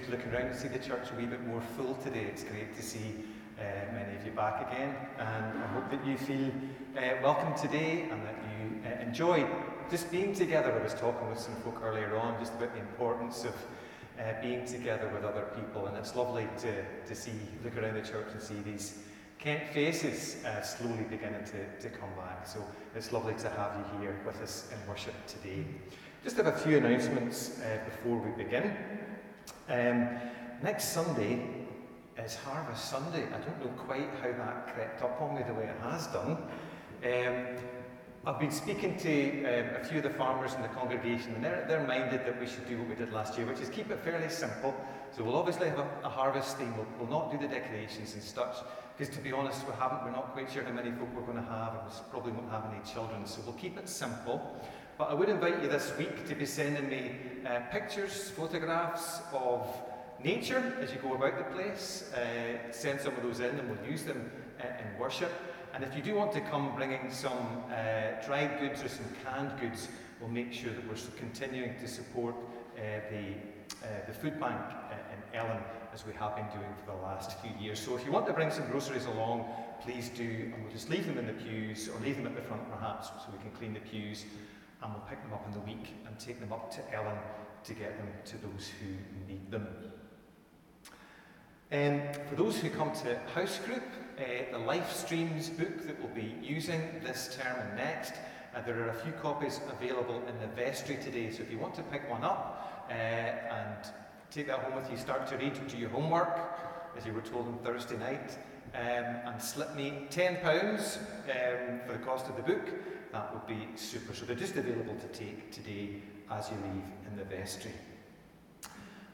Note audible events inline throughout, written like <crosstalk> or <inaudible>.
good looking around and see the church a wee bit more full today. It's great to see uh, many of you back again, and I hope that you feel uh, welcome today and that you uh, enjoy just being together. I was talking with some folk earlier on just about the importance of uh, being together with other people, and it's lovely to, to see, look around the church and see these Kent faces uh, slowly beginning to, to come back. So it's lovely to have you here with us in worship today. Just have a few announcements uh, before we begin. Um, next Sunday is Harvest Sunday. I don't know quite how that crept up on me the way it has done. Um, I've been speaking to um, a few of the farmers in the congregation, and they're, they're minded that we should do what we did last year, which is keep it fairly simple. So we'll obviously have a, a harvest theme. We'll, we'll, not do the decorations and such, because to be honest, we haven't. We're not quite sure how many folk we're going to have, and we probably won't have any children. So we'll keep it simple. But I would invite you this week to be sending me uh, pictures, photographs of nature as you go about the place. Uh, send some of those in and we'll use them uh, in worship. And if you do want to come bringing some uh, dried goods or some canned goods, we'll make sure that we're continuing to support uh, the, the food bank in Ellon as we have been doing for the last few years. So if you want to bring some groceries along, please do, and we'll just leave them in the pews or leave them at the front perhaps so we can clean the pews and we'll pick them up in the week and take them up to Ellon to get them to those who need them. Um, for those who come to house group, uh, the Life Streams book that we'll be using this term and next, uh, there are a few copies available in the vestry today. So if you want to pick one up uh, and take that home with you, start to read, do your homework, as you were told on Thursday night, um, and slip me £10 um, for the cost of the book that would be super. So they're just available to take today as you leave in the vestry.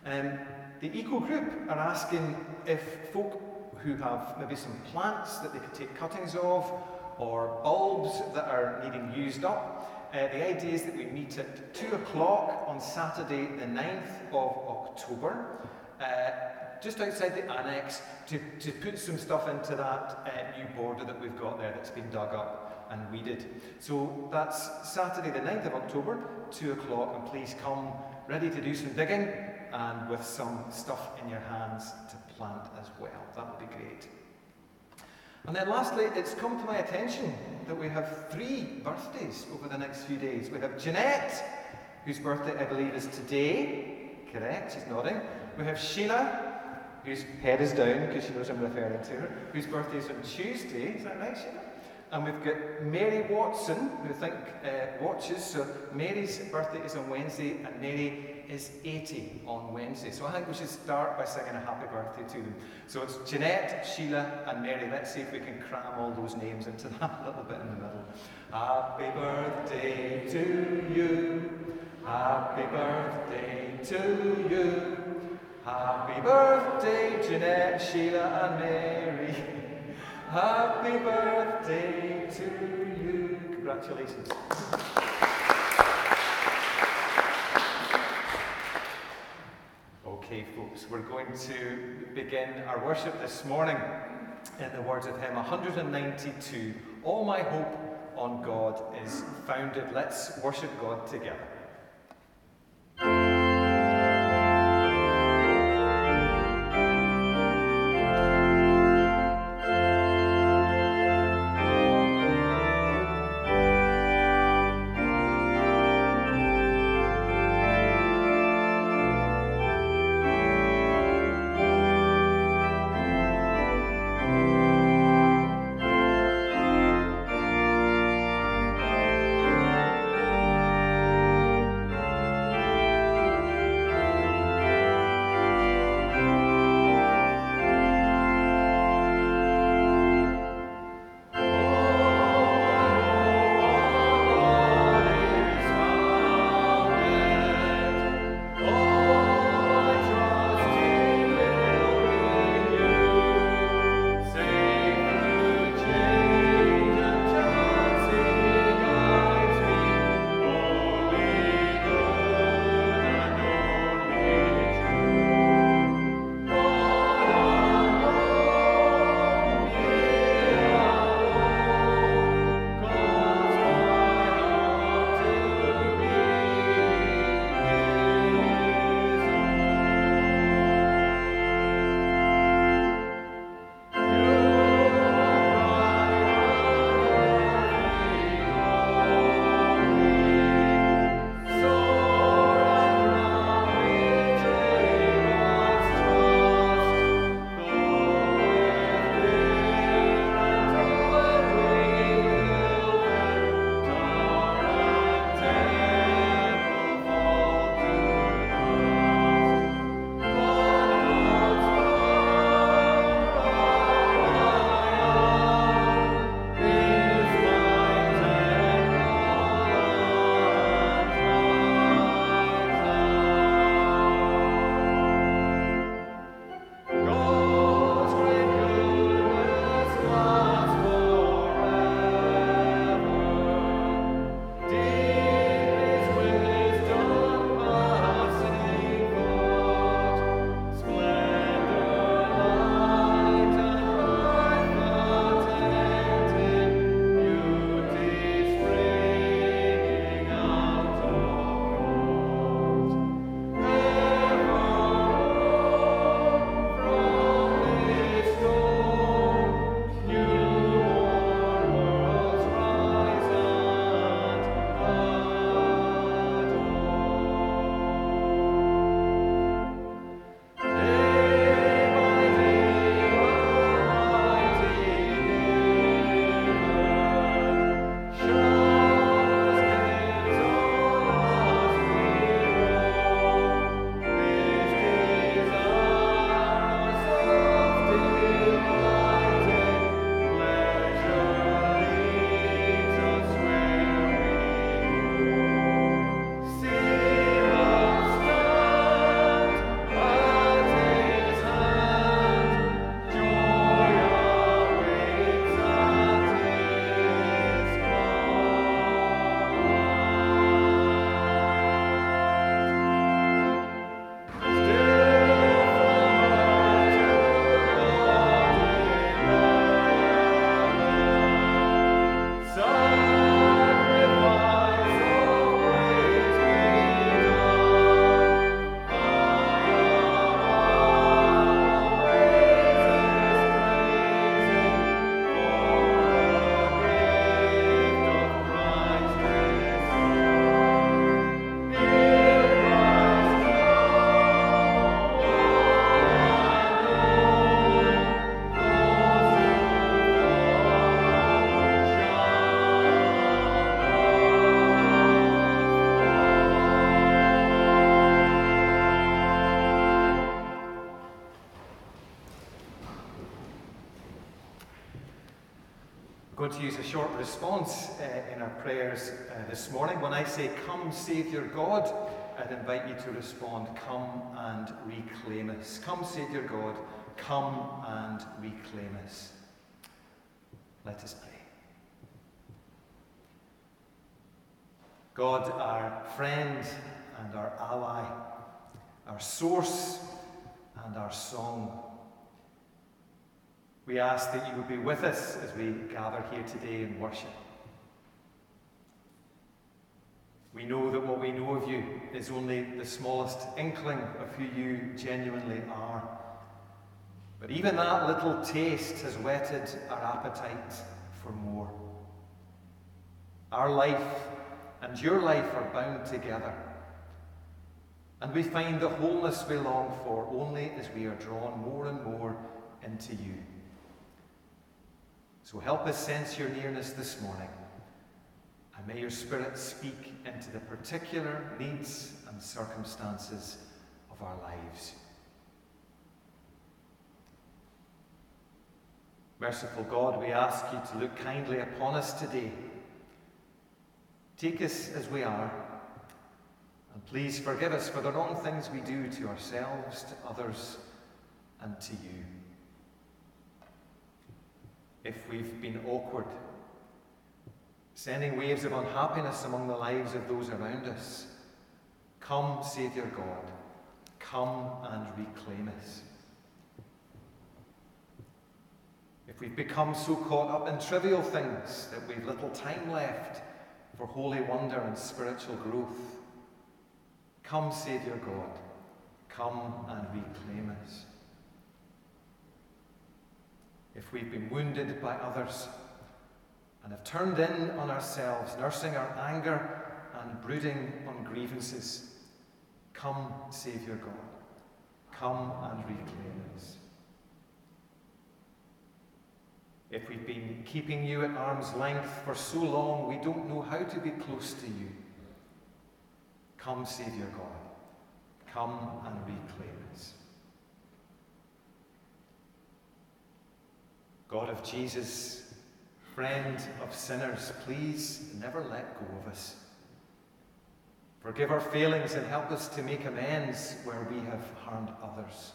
Um, the Eco Group are asking if folk who have maybe some plants that they could take cuttings of or bulbs that are needing used up. Uh, the idea is that we meet at 2 o'clock on Saturday, the 9th of October, uh, just outside the annex, to, to put some stuff into that uh, new border that we've got there that's been dug up and we did. So that's Saturday, the 9th of October, 2 o'clock, and please come ready to do some digging and with some stuff in your hands to plant as well. That would be great. And then lastly, it's come to my attention that we have three birthdays over the next few days. We have Jeanette, whose birthday I believe is today. Correct, she's nodding. We have Sheila, whose head is down because she knows I'm referring to her, whose birthday is on Tuesday. Is that right, Sheila? And we've got Mary Watson, who I think uh, watches. So Mary's birthday is on Wednesday, and Mary is 80 on Wednesday. So I think we should start by singing a happy birthday to them. So it's Jeanette, Sheila, and Mary. Let's see if we can cram all those names into <laughs> that little bit in the middle. Happy birthday to you. Happy birthday to you. Happy birthday, Jeanette, Sheila, and Mary. <laughs> Happy birthday to you. Congratulations. Okay, folks, we're going to begin our worship this morning in the words of hymn 192 All my hope on God is founded. Let's worship God together. Short response uh, in our prayers uh, this morning. When I say, Come, Saviour God, I'd invite you to respond, Come and reclaim us. Come, Saviour God, come and reclaim us. Let us pray. God, our friend and our ally, our source and our song. We ask that you would be with us as we gather here today in worship. We know that what we know of you is only the smallest inkling of who you genuinely are. But even that little taste has whetted our appetite for more. Our life and your life are bound together. And we find the wholeness we long for only as we are drawn more and more into you. So help us sense your nearness this morning. And may your Spirit speak into the particular needs and circumstances of our lives. Merciful God, we ask you to look kindly upon us today. Take us as we are, and please forgive us for the wrong things we do to ourselves, to others, and to you if we've been awkward, sending waves of unhappiness among the lives of those around us. Come, Saviour God, come and reclaim us. If we've become so caught up in trivial things that we've little time left for holy wonder and spiritual growth, come, Saviour God, come and reclaim us if we've been wounded by others and have turned in on ourselves, nursing our anger and brooding on grievances, come, Saviour God, come and reclaim us. If we've been keeping you at arm's length for so long we don't know how to be close to you, come, Saviour God, come and reclaim us. God of Jesus, friend of sinners, please never let go of us. Forgive our failings and help us to make amends where we have harmed others.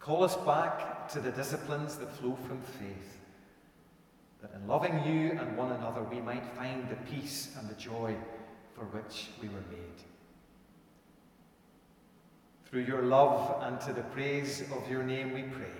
Call us back to the disciplines that flow from faith, that in loving you and one another we might find the peace and the joy for which we were made. Through your love and to the praise of your name we pray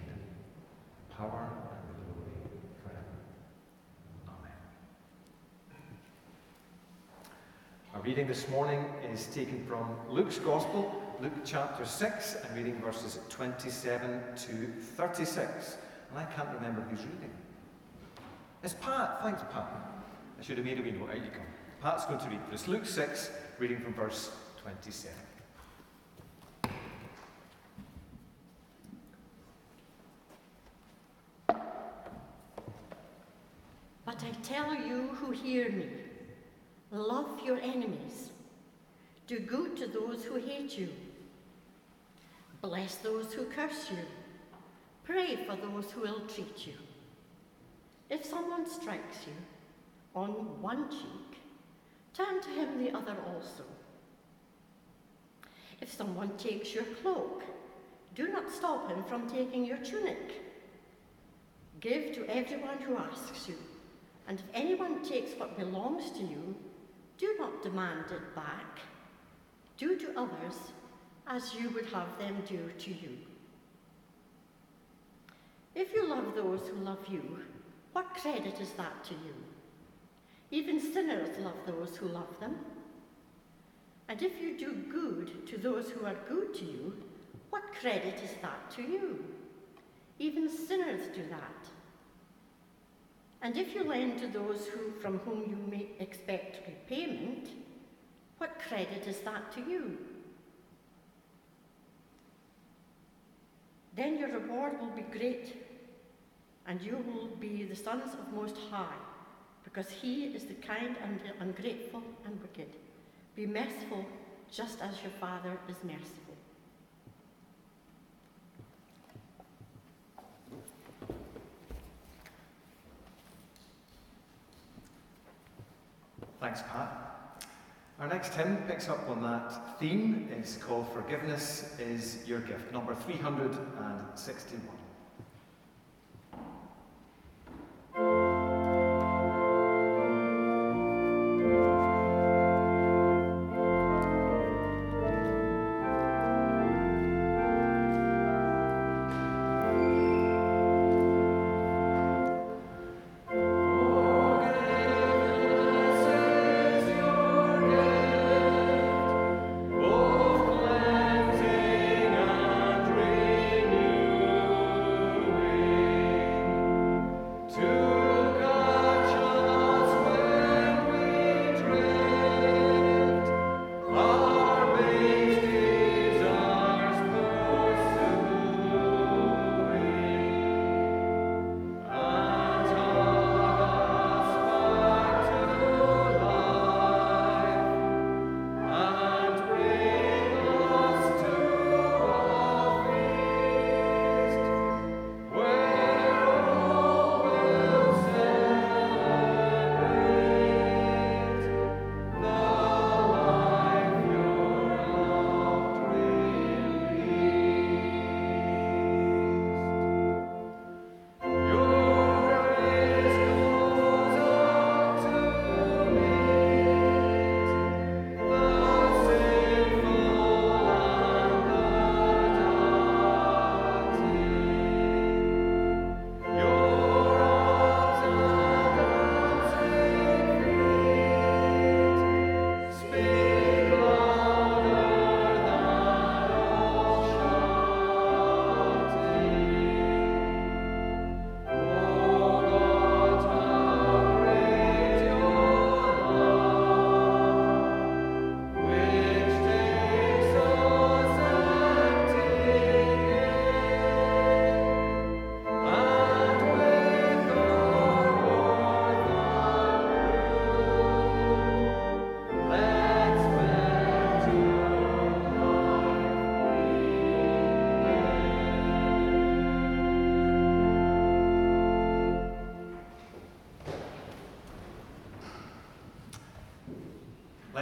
power and glory forever. Amen. Our reading this morning is taken from Luke's Gospel, Luke chapter 6, and reading verses 27 to 36. And I can't remember who's reading. It's Pat. Thanks, Pat. I should have made a wee note. Out you come. Pat's going to read. It's Luke 6, reading from verse 27. But I tell hear me love your enemies, do good to those who hate you, bless those who curse you, pray for those who ill treat you. If someone strikes you on one cheek, turn to him the other also. If someone takes your cloak, do not stop him from taking your tunic. Give to everyone who asks you. And if anyone takes what belongs to you, do not demand it back. Do to others as you would have them do to you. If you love those who love you, what credit is that to you? Even sinners love those who love them. And if you do good to those who are good to you, what credit is that to you? Even sinners do that. And if you lend to those who, from whom you may expect repayment, what credit is that to you? Then your reward will be great, and you will be the sons of Most High, because He is the kind and ungrateful and wicked. Be merciful, just as your Father is merciful. Thanks, Pat. Our next hymn picks up on that theme. It's called Forgiveness is Your Gift, number 361.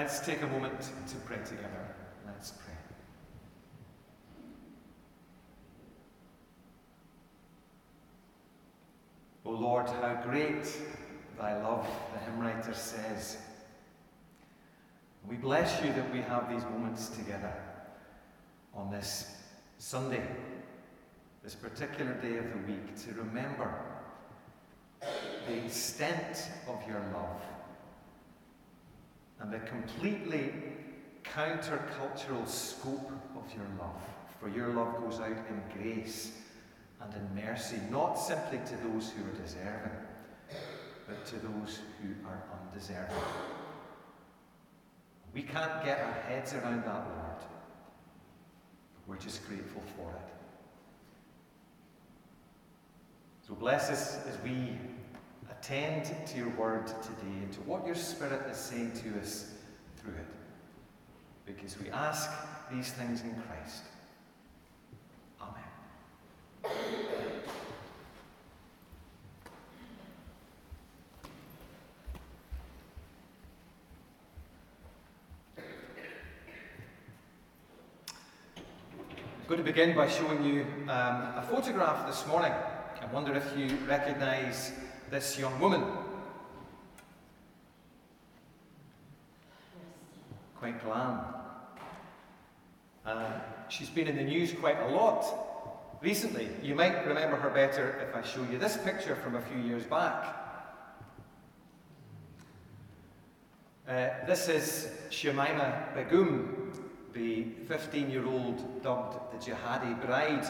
Let's take a moment to pray together. Let's pray. O Lord, how great thy love, the hymn writer says. We bless you that we have these moments together on this Sunday, this particular day of the week, to remember the extent of your love and the completely countercultural scope of your love. For your love goes out in grace and in mercy, not simply to those who are deserving, but to those who are undeserving. We can't get our heads around that, Lord. We're just grateful for it. So bless us as we attend to your word today and to what your Spirit is saying to us through it. Because we ask these things in Christ. Amen. I'm going to begin by showing you um, a photograph this morning. I wonder if you recognise this young woman. Quite glam. Uh, she's been in the news quite a lot recently. You might remember her better if I show you this picture from a few years back. Uh, this is Shamima Begum, the 15 year old dubbed the Jihadi Bride,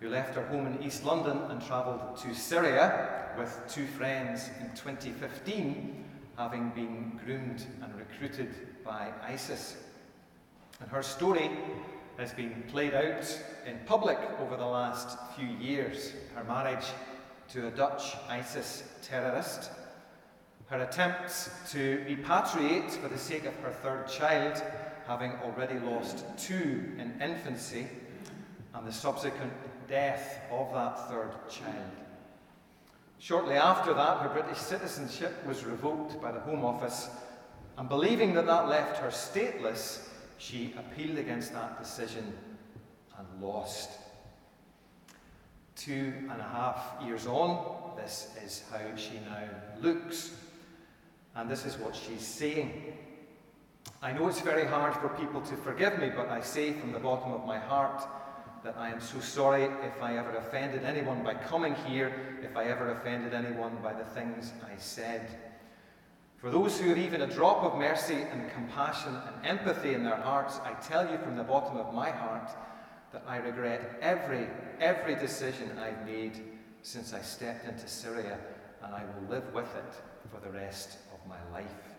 who left her home in East London and travelled to Syria with two friends in 2015, having been groomed and recruited by ISIS. And her story has been played out in public over the last few years. Her marriage to a Dutch ISIS terrorist, her attempts to repatriate for the sake of her third child, having already lost two in infancy, and the subsequent death of that third child. Shortly after that, her British citizenship was revoked by the Home Office, and believing that that left her stateless, she appealed against that decision and lost. Two and a half years on, this is how she now looks. And this is what she's saying. I know it's very hard for people to forgive me, but I say from the bottom of my heart that I am so sorry if I ever offended anyone by coming here, if I ever offended anyone by the things I said. For those who have even a drop of mercy and compassion and empathy in their hearts, I tell you from the bottom of my heart that I regret every, every decision I've made since I stepped into Syria, and I will live with it for the rest of my life.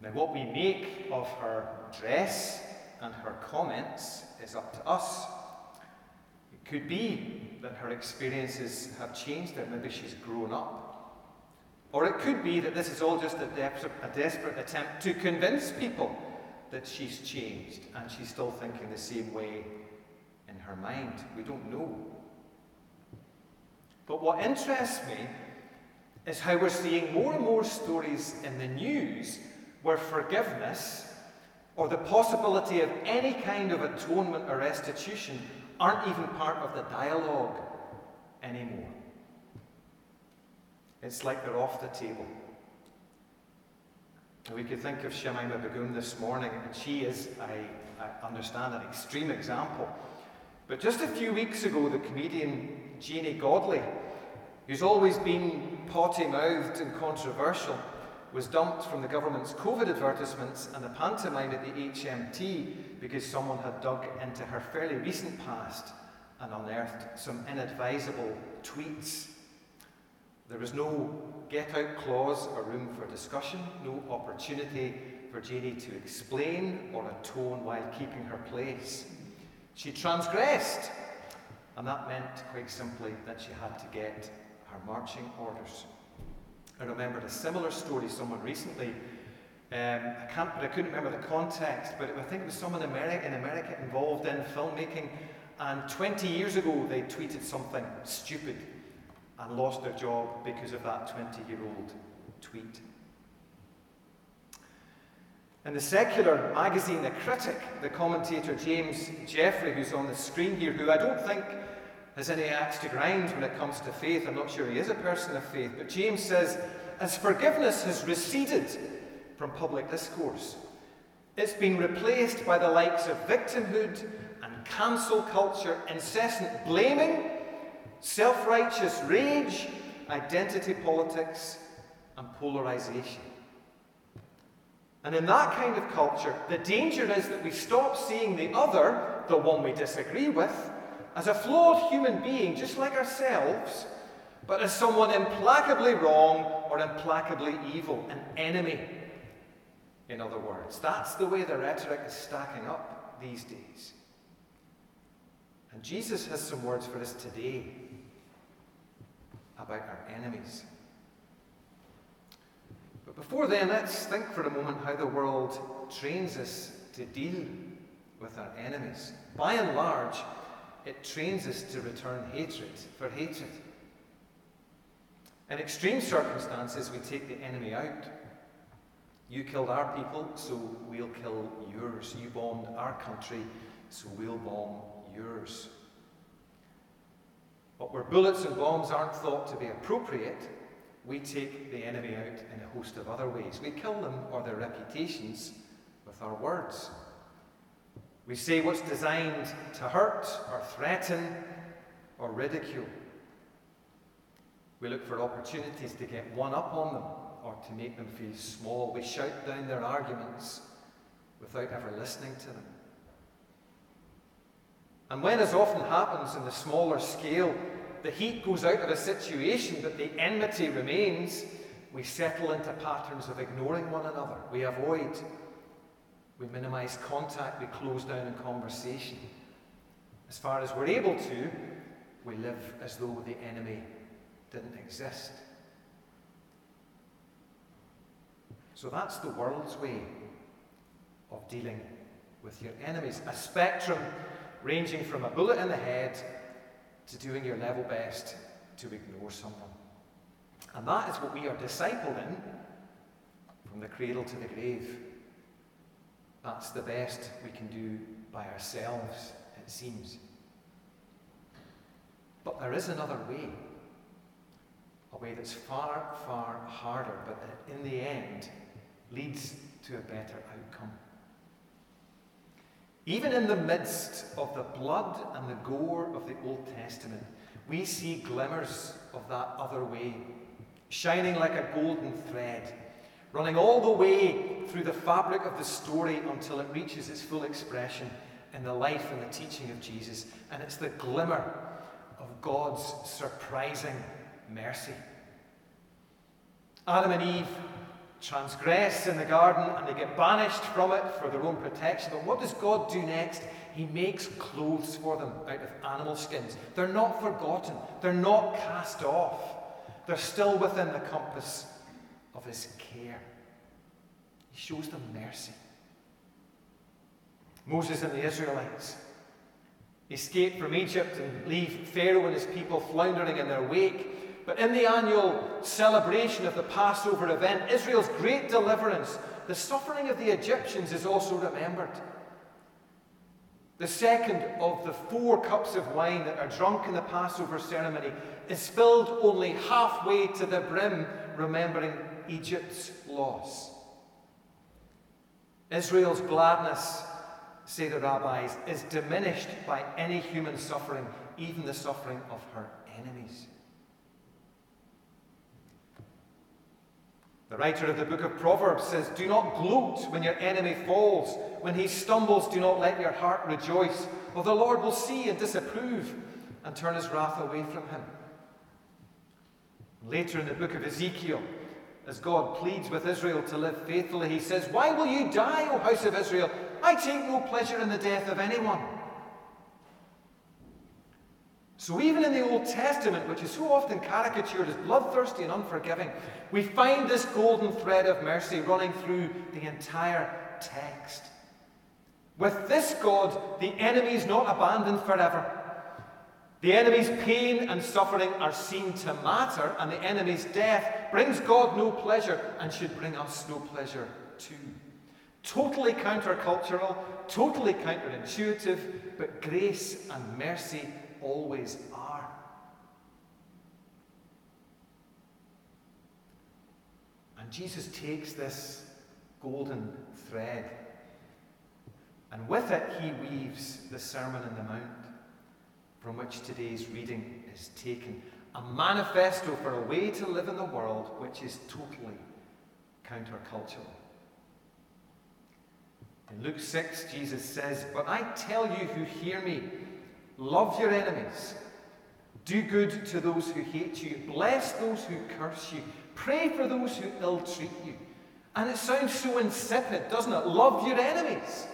Now, what we make of her dress and her comments is up to us. It could be that her experiences have changed her, maybe she's grown up. Or it could be that this is all just a, de- a desperate attempt to convince people that she's changed and she's still thinking the same way in her mind. We don't know. But what interests me is how we're seeing more and more stories in the news where forgiveness or the possibility of any kind of atonement or restitution aren't even part of the dialogue anymore. It's like they're off the table. We could think of Shamima Begum this morning, and she is, I, I, understand, an extreme example. But just a few weeks ago, the comedian Janey Godley, who's always been potty mouthed and controversial, was dumped from the government's COVID advertisements and a pantomime at the HMT because someone had dug into her fairly recent past and unearthed some inadvisable tweets. There was no get out clause or room for discussion, no opportunity for Janey to explain or atone while keeping her place. She transgressed, and that meant quite simply that she had to get her marching orders. I remembered a similar story someone recently. Um, I can't, but I couldn't remember the context. But I think it was someone in America, in America involved in filmmaking, and 20 years ago they tweeted something stupid and lost their job because of that 20-year-old tweet. In the secular magazine The Critic, the commentator James Jeffrey, who's on the screen here, who I don't think has any axe to grind when it comes to faith. I'm not sure he is a person of faith. But James says, as forgiveness has receded from public discourse, it's been replaced by the likes of victimhood and cancel culture, incessant blaming, self righteous rage, identity politics, and polarization. And in that kind of culture, the danger is that we stop seeing the other, the one we disagree with, as a flawed human being, just like ourselves, but as someone implacably wrong or implacably evil, an enemy, in other words. That's the way the rhetoric is stacking up these days. And Jesus has some words for us today about our enemies. But before then, let's think for a moment how the world trains us to deal with our enemies. By and large, it trains us to return hatred for hatred. In extreme circumstances, we take the enemy out. You killed our people, so we'll kill yours. You bombed our country, so we'll bomb yours. But where bullets and bombs aren't thought to be appropriate, we take the enemy out in a host of other ways. We kill them or their reputations with our words. We say what's designed to hurt or threaten or ridicule. We look for opportunities to get one up on them or to make them feel small. We shout down their arguments without ever listening to them. And when, as often happens in the smaller scale, the heat goes out of a situation but the enmity remains, we settle into patterns of ignoring one another. We avoid. We minimize contact. We close down in conversation. As far as we're able to, we live as though the enemy didn't exist. So that's the world's way of dealing with your enemies. A spectrum ranging from a bullet in the head to doing your level best to ignore someone. And that is what we are discipled in from the cradle to the grave. That's the best we can do by ourselves, it seems. But there is another way. A way that's far, far harder, but that in the end leads to a better outcome. Even in the midst of the blood and the gore of the Old Testament, we see glimmers of that other way, shining like a golden thread, running all the way through the fabric of the story until it reaches its full expression in the life and the teaching of Jesus. And it's the glimmer of God's surprising mercy. Adam and Eve transgress in the garden and they get banished from it for their own protection. But what does God do next? He makes clothes for them out of animal skins. They're not forgotten, they're not cast off, they're still within the compass of His care. He shows them mercy. Moses and the Israelites escape from Egypt and leave Pharaoh and his people floundering in their wake. But in the annual celebration of the Passover event, Israel's great deliverance, the suffering of the Egyptians is also remembered. The second of the four cups of wine that are drunk in the Passover ceremony is filled only halfway to the brim, remembering Egypt's loss. Israel's gladness, say the rabbis, is diminished by any human suffering, even the suffering of her enemies. The writer of the book of Proverbs says, Do not gloat when your enemy falls. When he stumbles, do not let your heart rejoice. For the Lord will see and disapprove and turn his wrath away from him. Later in the book of Ezekiel, as God pleads with Israel to live faithfully, he says, Why will you die, O house of Israel? I take no pleasure in the death of anyone. So, even in the Old Testament, which is so often caricatured as bloodthirsty and unforgiving, we find this golden thread of mercy running through the entire text. With this God, the enemy is not abandoned forever. The enemy's pain and suffering are seen to matter, and the enemy's death brings God no pleasure and should bring us no pleasure too. Totally countercultural, totally counterintuitive, but grace and mercy always are. And Jesus takes this golden thread, and with it, he weaves the Sermon on the Mount, from which today's reading is taken. A manifesto for a way to live in the world which is totally countercultural. In Luke 6, Jesus says, But I tell you who hear me, Love your enemies. Do good to those who hate you. Bless those who curse you. Pray for those who ill treat you. And it sounds so insipid, doesn't it? Love your enemies.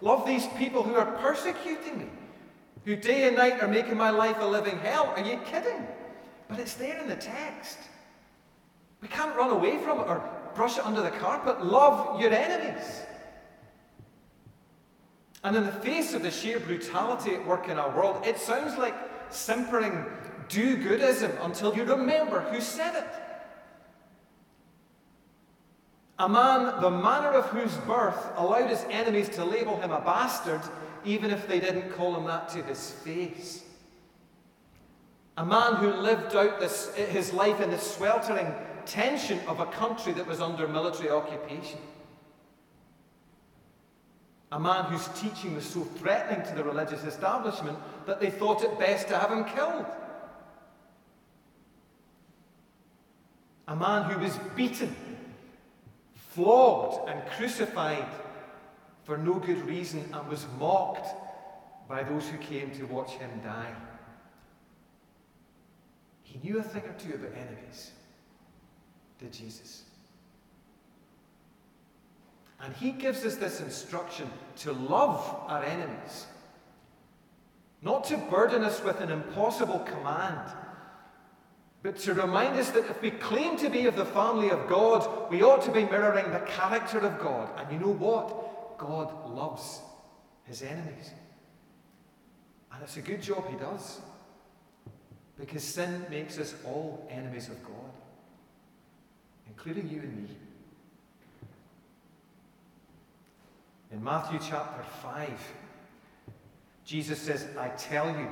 Love these people who are persecuting me, who day and night are making my life a living hell. Are you kidding? But it's there in the text. We can't run away from it or brush it under the carpet. Love your enemies. And in the face of the sheer brutality at work in our world, it sounds like simpering do goodism until you remember who said it. A man, the manner of whose birth allowed his enemies to label him a bastard, even if they didn't call him that to his face. A man who lived out this, his life in the sweltering tension of a country that was under military occupation. A man whose teaching was so threatening to the religious establishment that they thought it best to have him killed. A man who was beaten, flogged, and crucified for no good reason and was mocked by those who came to watch him die. He knew a thing or two about enemies, did Jesus? And he gives us this instruction to love our enemies, not to burden us with an impossible command, but to remind us that if we claim to be of the family of God, we ought to be mirroring the character of God. And you know what? God loves his enemies. And it's a good job he does. Because sin makes us all enemies of God, including you and me. In Matthew chapter 5, Jesus says, I tell you,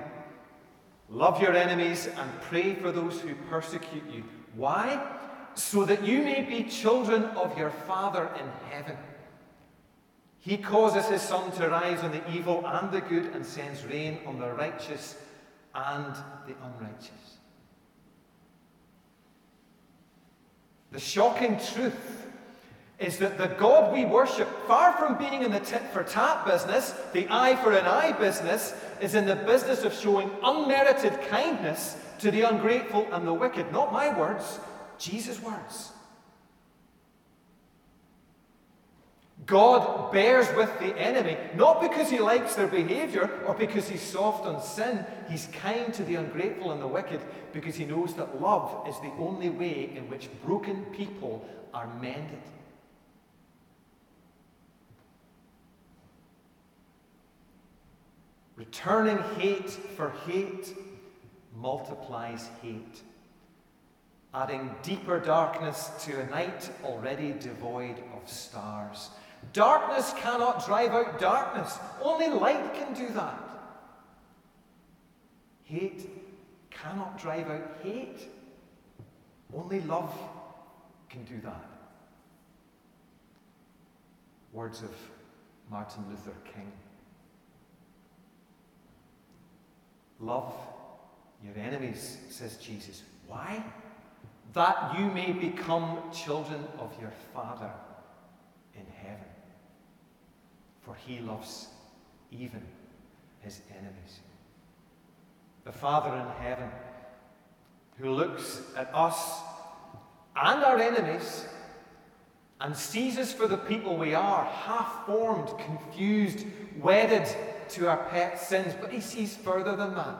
love your enemies and pray for those who persecute you. Why? So that you may be children of your Father in heaven. He causes his sun to rise on the evil and the good and sends rain on the righteous and the unrighteous. The shocking truth is that the God we worship, far from being in the tit for tat business, the eye for an eye business, is in the business of showing unmerited kindness to the ungrateful and the wicked. Not my words, Jesus' words. God bears with the enemy, not because he likes their behavior or because he's soft on sin. He's kind to the ungrateful and the wicked because he knows that love is the only way in which broken people are mended. Returning hate for hate multiplies hate, adding deeper darkness to a night already devoid of stars. Darkness cannot drive out darkness. Only light can do that. Hate cannot drive out hate. Only love can do that. Words of Martin Luther King. Love your enemies, says Jesus. Why? That you may become children of your Father. For he loves even his enemies. The Father in heaven, who looks at us and our enemies and sees us for the people we are, half formed, confused, wedded to our pet sins, but he sees further than that.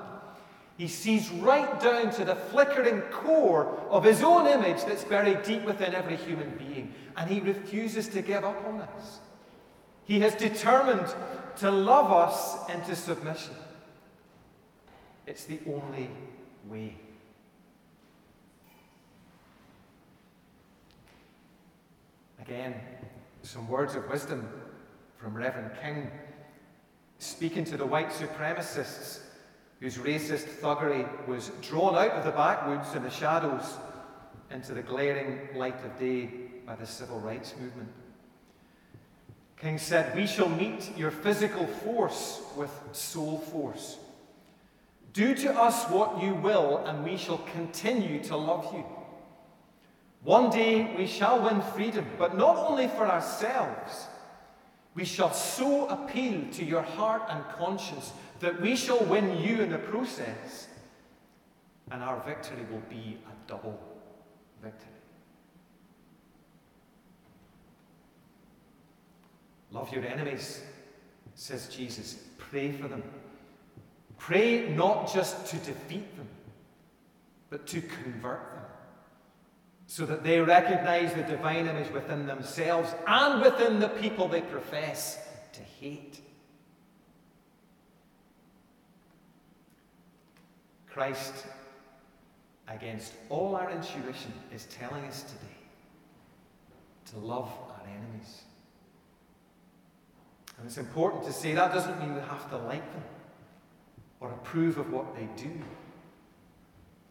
He sees right down to the flickering core of his own image that's buried deep within every human being, and he refuses to give up on us. He has determined to love us into submission. It's the only way. Again, some words of wisdom from Reverend King speaking to the white supremacists whose racist thuggery was drawn out of the backwoods and the shadows into the glaring light of day by the civil rights movement. King said, We shall meet your physical force with soul force. Do to us what you will, and we shall continue to love you. One day we shall win freedom, but not only for ourselves. We shall so appeal to your heart and conscience that we shall win you in the process, and our victory will be a double victory. Love your enemies, says Jesus. Pray for them. Pray not just to defeat them, but to convert them, so that they recognize the divine image within themselves and within the people they profess to hate. Christ, against all our intuition, is telling us today to love our enemies. And it's important to say that doesn't mean we have to like them or approve of what they do.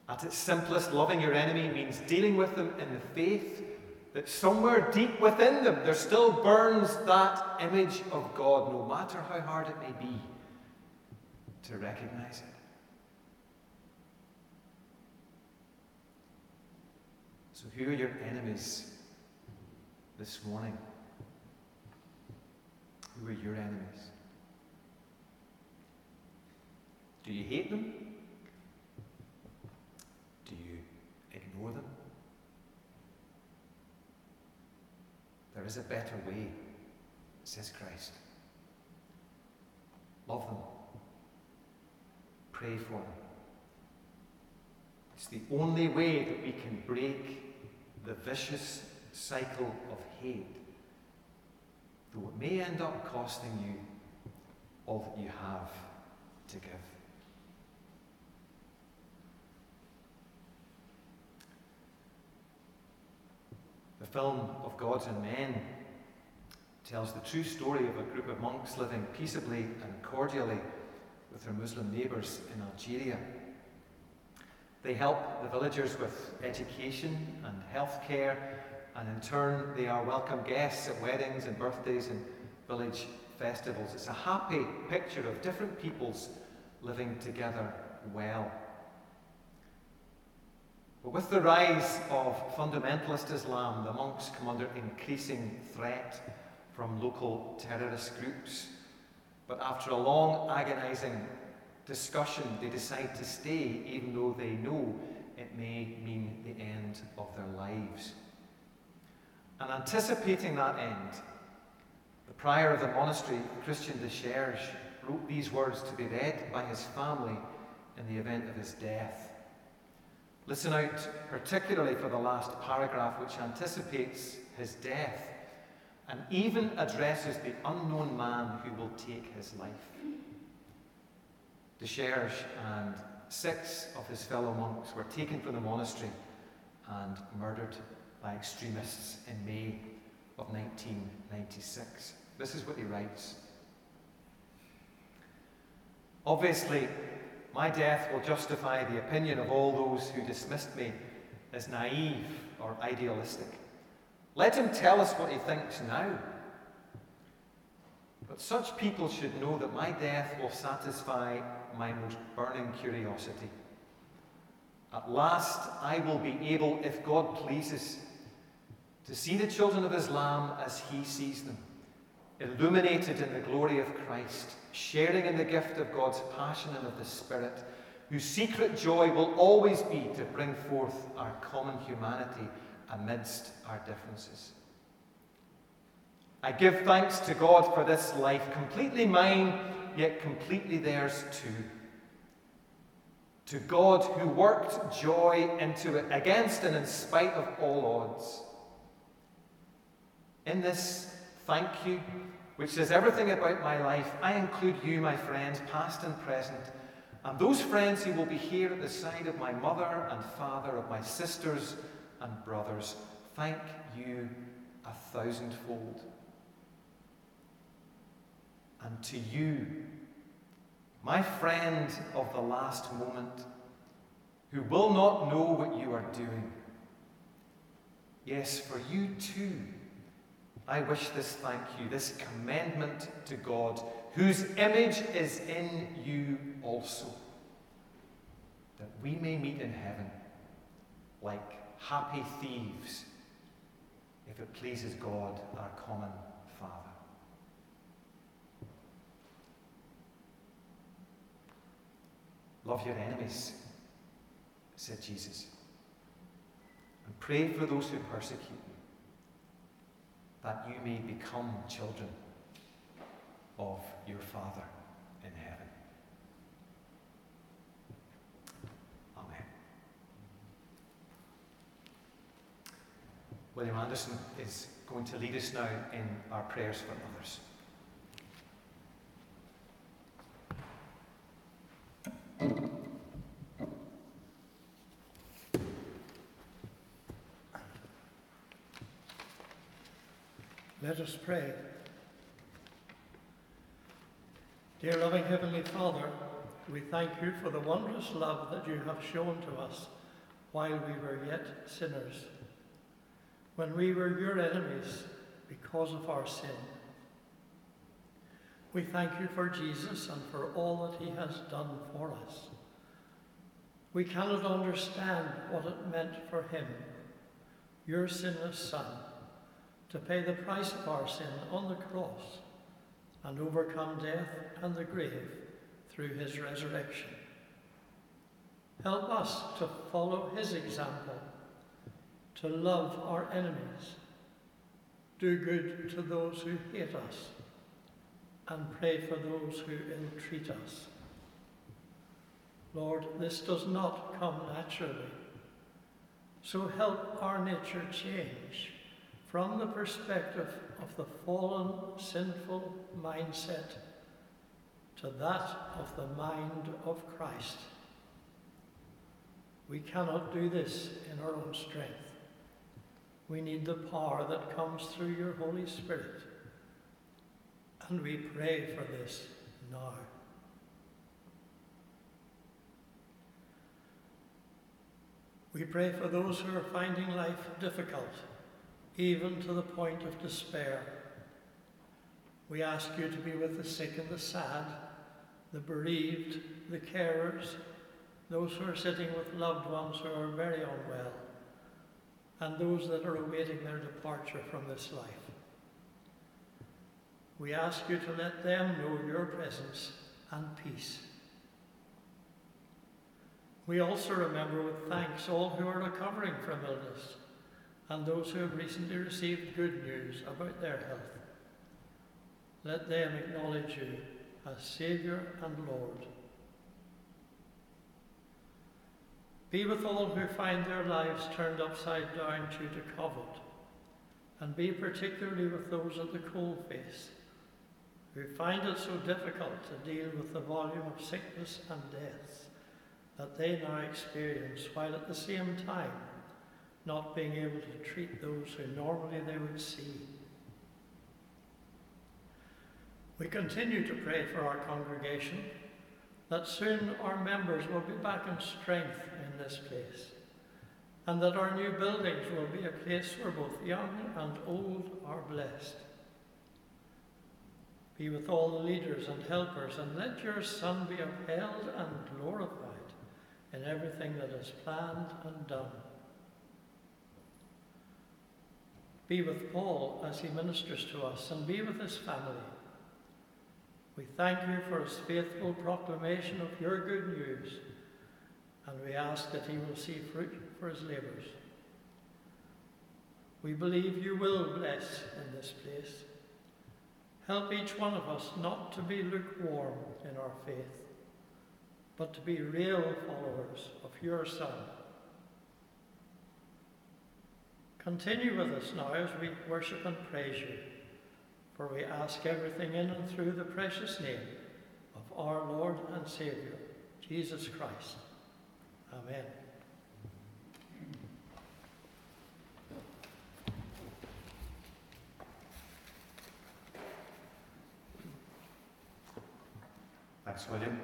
At its simplest, loving your enemy means dealing with them in the faith that somewhere deep within them there still burns that image of God, no matter how hard it may be to recognize it. So, who are your enemies this morning? Who are your enemies? Do you hate them? Do you ignore them? There is a better way, says Christ. Love them. Pray for them. It's the only way that we can break the vicious cycle of hate, though it may end up costing you all that you have to give. The film of Gods and Men tells the true story of a group of monks living peaceably and cordially with their Muslim neighbours in Algeria. They help the villagers with education and health care, and in turn, they are welcome guests at weddings and birthdays and village festivals. It's a happy picture of different peoples living together well. But with the rise of fundamentalist Islam, the monks come under increasing threat from local terrorist groups. But after a long, agonizing discussion, they decide to stay, even though they know it may mean the end of their lives. And anticipating that end, the prior of the monastery, Christian de Cherge, wrote these words to be read by his family in the event of his death. Listen out particularly for the last paragraph, which anticipates his death and even addresses the unknown man who will take his life. De Cherge and six of his fellow monks were taken from the monastery and murdered by extremists in May of 1996. This is what he writes. Obviously, my death will justify the opinion of all those who dismissed me as naive or idealistic. Let him tell us what he thinks now. But such people should know that my death will satisfy my most burning curiosity. At last, I will be able, if God pleases, to see the children of Islam as He sees them, illuminated in the glory of Christ, sharing in the gift of God's passion and of the Spirit, whose secret joy will always be to bring forth our common humanity amidst our differences. I give thanks to God for this life, completely mine, yet completely theirs too. To God who worked joy into it against and in spite of all odds. In this thank you, which says everything about my life, I include you, my friends, past and present, and those friends who will be here at the side of my mother and father, of my sisters and brothers. Thank you a thousandfold. And to you, my friend of the last moment, who will not know what you are doing. Yes, for you too, I wish this thank you, this commandment to God, whose image is in you also, that we may meet in heaven like happy thieves if it pleases God, our common Father. Love your enemies, said Jesus, and pray for those who persecute you, that you may become children of your Father in heaven. Amen. William Anderson is going to lead us now in our prayers for others. Let us pray. Dear loving Heavenly Father, we thank you for the wondrous love that you have shown to us while we were yet sinners, when we were your enemies because of our sin. We thank you for Jesus and for all that he has done for us. We cannot understand what it meant for him, your sinless Son, to pay the price of our sin on the cross and overcome death and the grave through his resurrection. Help us to follow his example, to love our enemies, do good to those who hate us, and pray for those who ill treat us. Lord, this does not come naturally. So help our nature change from the perspective of the fallen, sinful mindset to that of the mind of Christ. We cannot do this in our own strength. We need the power that comes through your Holy Spirit. And we pray for this now. We pray for those who are finding life difficult, even to the point of despair. We ask you to be with the sick and the sad, the bereaved, the carers, those who are sitting with loved ones who are very unwell, and those that are awaiting their departure from this life. We ask you to let them know your presence and peace. We also remember with thanks all who are recovering from illness and those who have recently received good news about their health. Let them acknowledge you as Saviour and Lord. Be with all who find their lives turned upside down due to COVID, and be particularly with those at the coalface who find it so difficult to deal with the volume of sickness and death that they now experience, while at the same time not being able to treat those who normally they would see. We continue to pray for our congregation that soon our members will be back in strength in this place and that our new buildings will be a place where both young and old are blessed. Be with all the leaders and helpers and let your Son be upheld and glorified in everything that is planned and done. Be with Paul as he ministers to us and be with his family. We thank you for his faithful proclamation of your good news, and we ask that he will see fruit for his labours. We believe you will bless in this place. Help each one of us not to be lukewarm in our faith but to be real followers of your Son. Continue with us now as we worship and praise you, for we ask everything in and through the precious name of our Lord and Saviour, Jesus Christ. Amen. Thanks, William.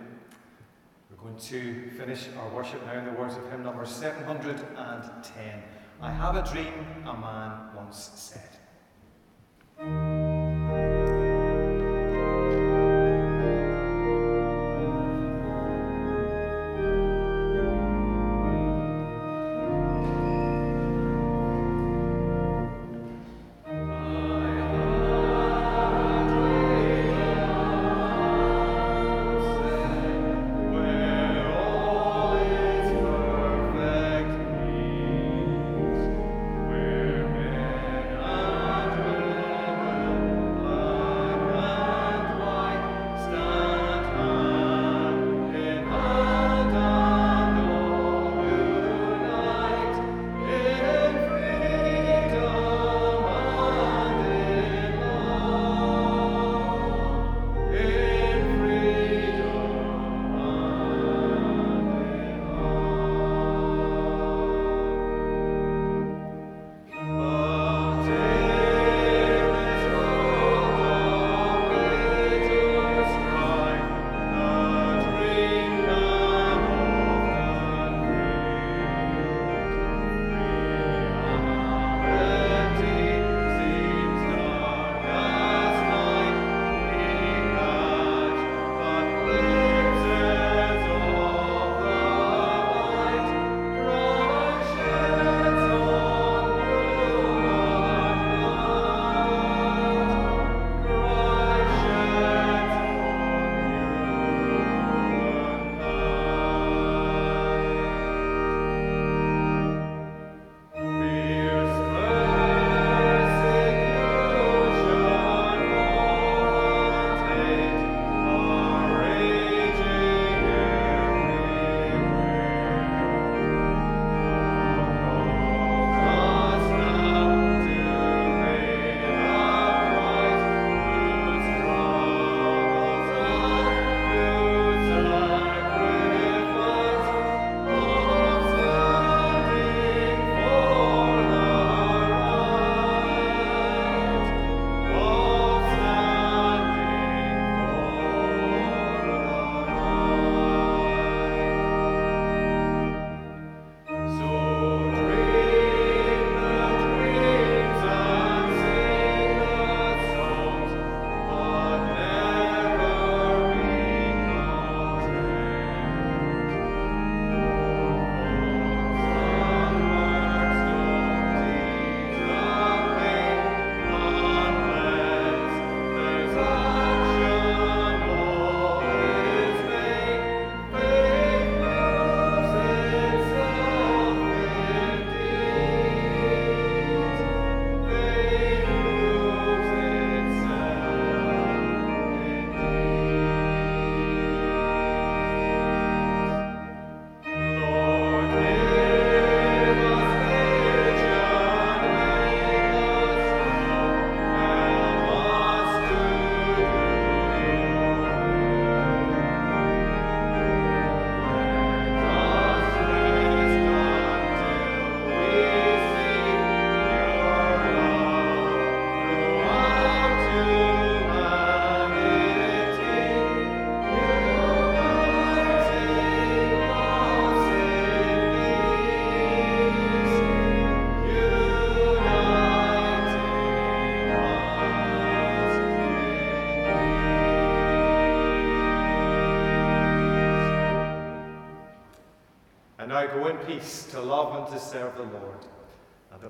We're going to finish our worship now in the words of hymn number 710. I have a dream, a man once said.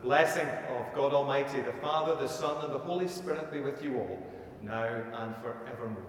Blessing of God Almighty, the Father, the Son, and the Holy Spirit be with you all, now and forevermore.